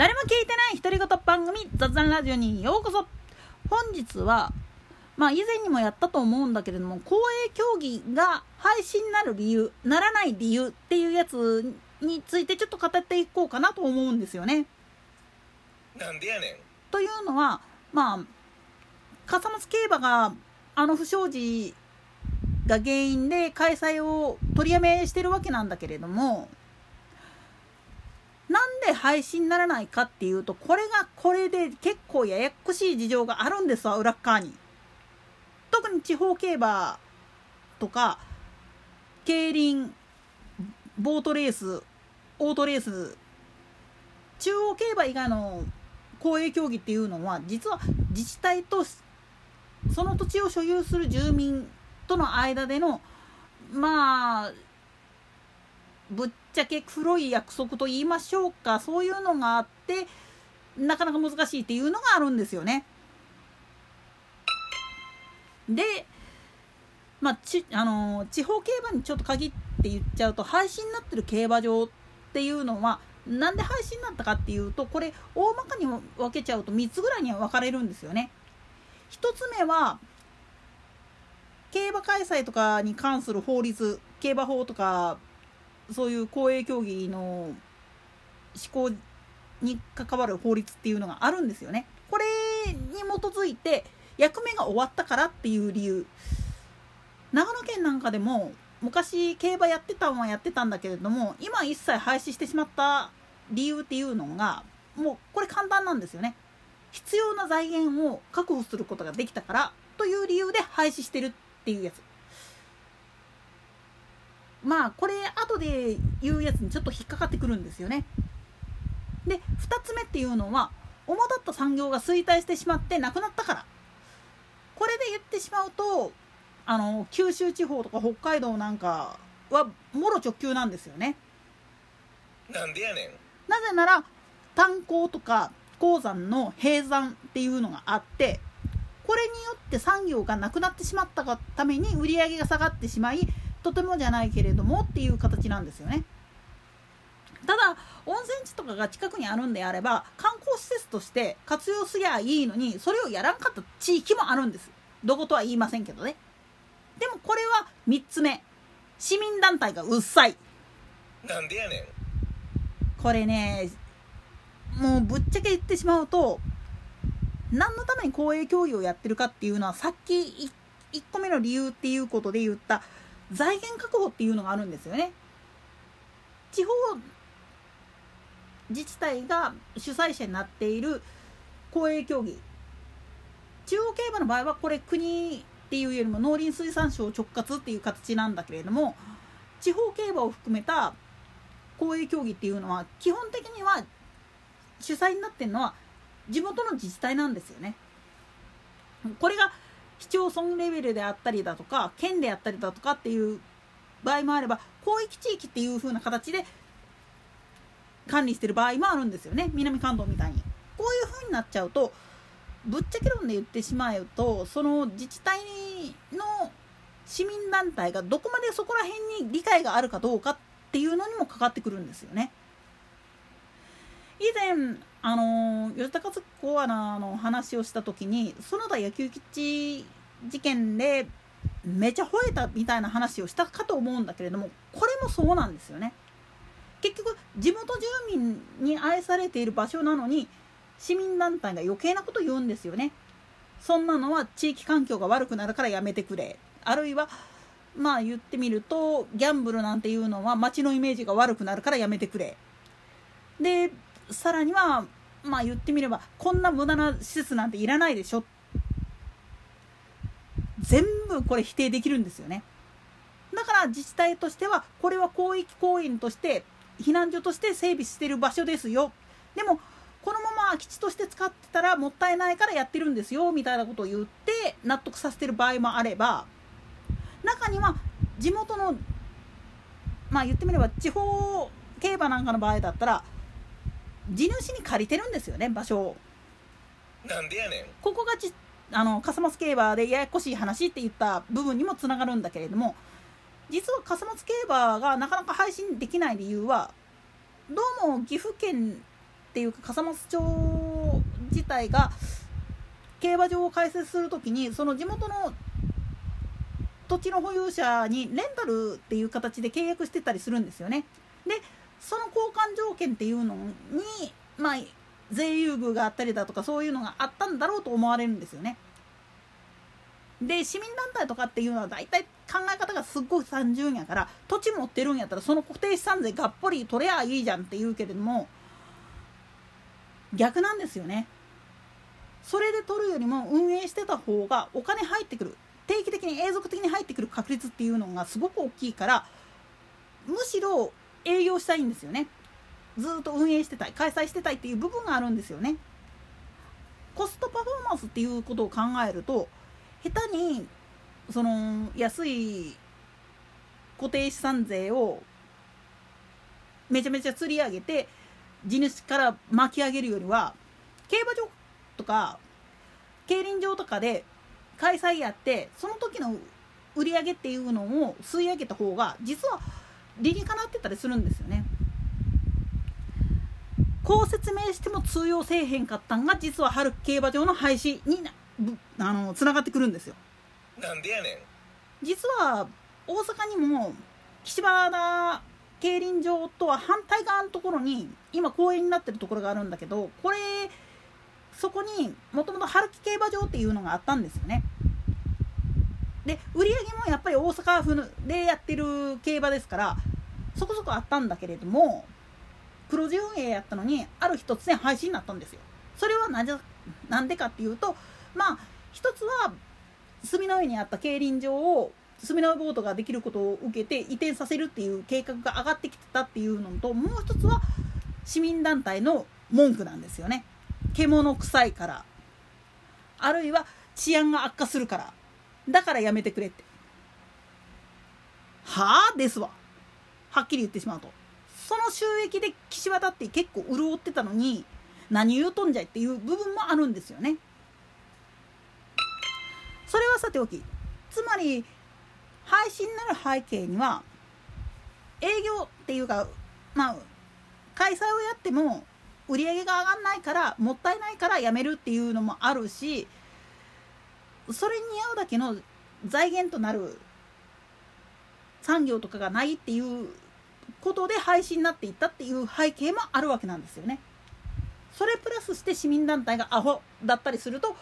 誰も聞いてない独り言番組雑談ラジオにようこそ本日はまあ以前にもやったと思うんだけれども公営競技が配信になる理由ならない理由っていうやつについてちょっと語っていこうかなと思うんですよね。なんでやねんというのはまあ笠松競馬があの不祥事が原因で開催を取りやめしてるわけなんだけれどもで廃止にならないかっていうとこれがこれで結構ややこしい事情があるんですわ裏側に。特に地方競馬とか競輪ボートレースオートレース中央競馬以外の公営競技っていうのは実は自治体とその土地を所有する住民との間でのまあぶっちゃけ黒い約束と言いましょうかそういうのがあってなかなか難しいっていうのがあるんですよね。で、まあ、ちあの地方競馬にちょっと限って言っちゃうと廃止になってる競馬場っていうのはなんで廃止になったかっていうとこれ大まかに分けちゃうと3つぐらいには分かれるんですよね。1つ目は競馬開催とかに関する法律競馬法とかそういう公営競技の施行に関わる法律っていうのがあるんですよね。これに基づいて役目が終わったからっていう理由。長野県なんかでも昔競馬やってたのはやってたんだけれども今一切廃止してしまった理由っていうのがもうこれ簡単なんですよね。必要な財源を確保することができたからという理由で廃止してるっていうやつ。まあこれ後で言うやつにちょっと引っかかってくるんですよね。で2つ目っていうのは主だった産業が衰退してしまってなくなったから。これで言ってしまうとあの九州地方とか北海道なんかはもろ直球なんですよね。なんでやねん。なぜなら炭鉱とか鉱山の閉山っていうのがあってこれによって産業がなくなってしまったがために売り上げが下がってしまいとてもじゃないけれどもっていう形なんですよね。ただ温泉地とかが近くにあるんであれば観光施設として活用すりゃいいのにそれをやらんかった地域もあるんです。どことは言いませんけどね。でもこれは3つ目。市民団体がうっさい。なんでやねん。これねもうぶっちゃけ言ってしまうと何のために公営競技をやってるかっていうのはさっき1個目の理由っていうことで言った財源確保っていうのがあるんですよね。地方自治体が主催者になっている公営競技中央競馬の場合はこれ国っていうよりも農林水産省直轄っていう形なんだけれども地方競馬を含めた公営競技っていうのは基本的には主催になってるのは地元の自治体なんですよね。これが市町村レベルであったりだとか県であったりだとかっていう場合もあれば広域地域っていう風な形で管理してる場合もあるんですよね南関東みたいに。こういう風になっちゃうとぶっちゃけ論で言ってしまうとその自治体の市民団体がどこまでそこら辺に理解があるかどうかっていうのにもかかってくるんですよね。以前あの吉高津コアナの話をした時に園田野球基地事件でめちゃ吠えたみたいな話をしたかと思うんだけれどもこれもそうなんですよね。結局地元住民に愛されている場所なのに市民団体が余計なこと言うんですよね。そんなのは地域環境が悪くなるからやめてくれあるいはまあ言ってみるとギャンブルなんていうのは街のイメージが悪くなるからやめてくれでさらにはまあ言ってみればこんな無駄な施設なんていらないでしょ。全部これ否定できるんですよね。だから自治体としてはこれは広域公園として避難所として整備してる場所ですよ。でもこのまま空き地として使ってたらもったいないからやってるんですよみたいなことを言って納得させてる場合もあれば中には地元のまあ言ってみれば地方競馬なんかの場合だったら地主に借りてるんですよね場所を。なんでやねんここがちあの笠松競馬でややこしい話って言った部分にもつながるんだけれども実は笠松競馬がなかなか配信できない理由はどうも岐阜県っていうか笠松町自体が競馬場を開設するときにその地元の土地の保有者にレンタルっていう形で契約してたりするんですよね。でその交換条件っていうのにまあ税優遇があったりだとかそういうのがあったんだろうと思われるんですよね。で市民団体とかっていうのは大体考え方がすっごい単純やから土地持ってるんやったらその固定資産税がっぽり取れゃいいじゃんって言うけれども逆なんですよね。それで取るよりも運営してた方がお金入ってくる定期的に永続的に入ってくる確率っていうのがすごく大きいからむしろ営業したいんですよね。ずっと運営してたい開催してたいっていう部分があるんですよね。コストパフォーマンスっていうことを考えると下手にその安い固定資産税をめちゃめちゃ釣り上げて地主から巻き上げるよりは競馬場とか競輪場とかで開催やってその時の売り上げっていうのを吸い上げた方が実は理にかなってたりするんですよね。こう説明しても通用せえへんかったんが実は春競馬場の廃止にあのつながってくるんですよ。なんでやねん実は大阪にも岸和田競輪場とは反対側のところに今公園になってるところがあるんだけどこれそこにもともと春木競馬場っていうのがあったんですよね。で売り上げもやっぱり大阪府でやってる競馬ですからそこそこあったんだけれども黒字運営やったのにある日突然廃止になったんですよ。それはなぜなんでかっていうとまあ一つは住の上にあった競輪場を住の上ボートができることを受けて移転させるっていう計画が上がってきてたっていうのともう一つは市民団体の文句なんですよね。獣臭いからあるいは治安が悪化するからだからやめてくれって。はあ？ですわ。はっきり言ってしまうと。その収益で岸和田って結構潤ってたのに何言うとんじゃいっていう部分もあるんですよね。それはさておきつまり配信になる背景には営業っていうかまあ開催をやっても売り上げが上がんないからもったいないからやめるっていうのもあるしそれに合うだけの財源となる産業とかがないっていうことで廃止になっていったっていう背景もあるわけなんですよね。それプラスして市民団体がアホだったりすると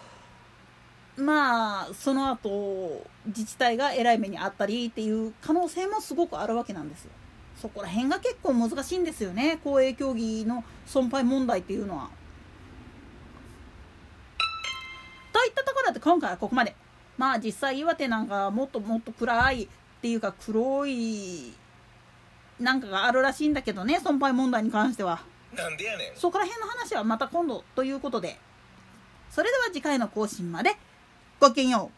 まあその後自治体がえらい目にあったりっていう可能性もすごくあるわけなんですよ。そこら辺が結構難しいんですよね公営競技の損害問題っていうのは。で今回はここまで。まあ実際岩手なんかもっともっと暗いっていうか黒いなんかがあるらしいんだけどね損害問題に関しては。なんでやねんそこら辺の話はまた今度ということで。それでは次回の更新までごきげんよう。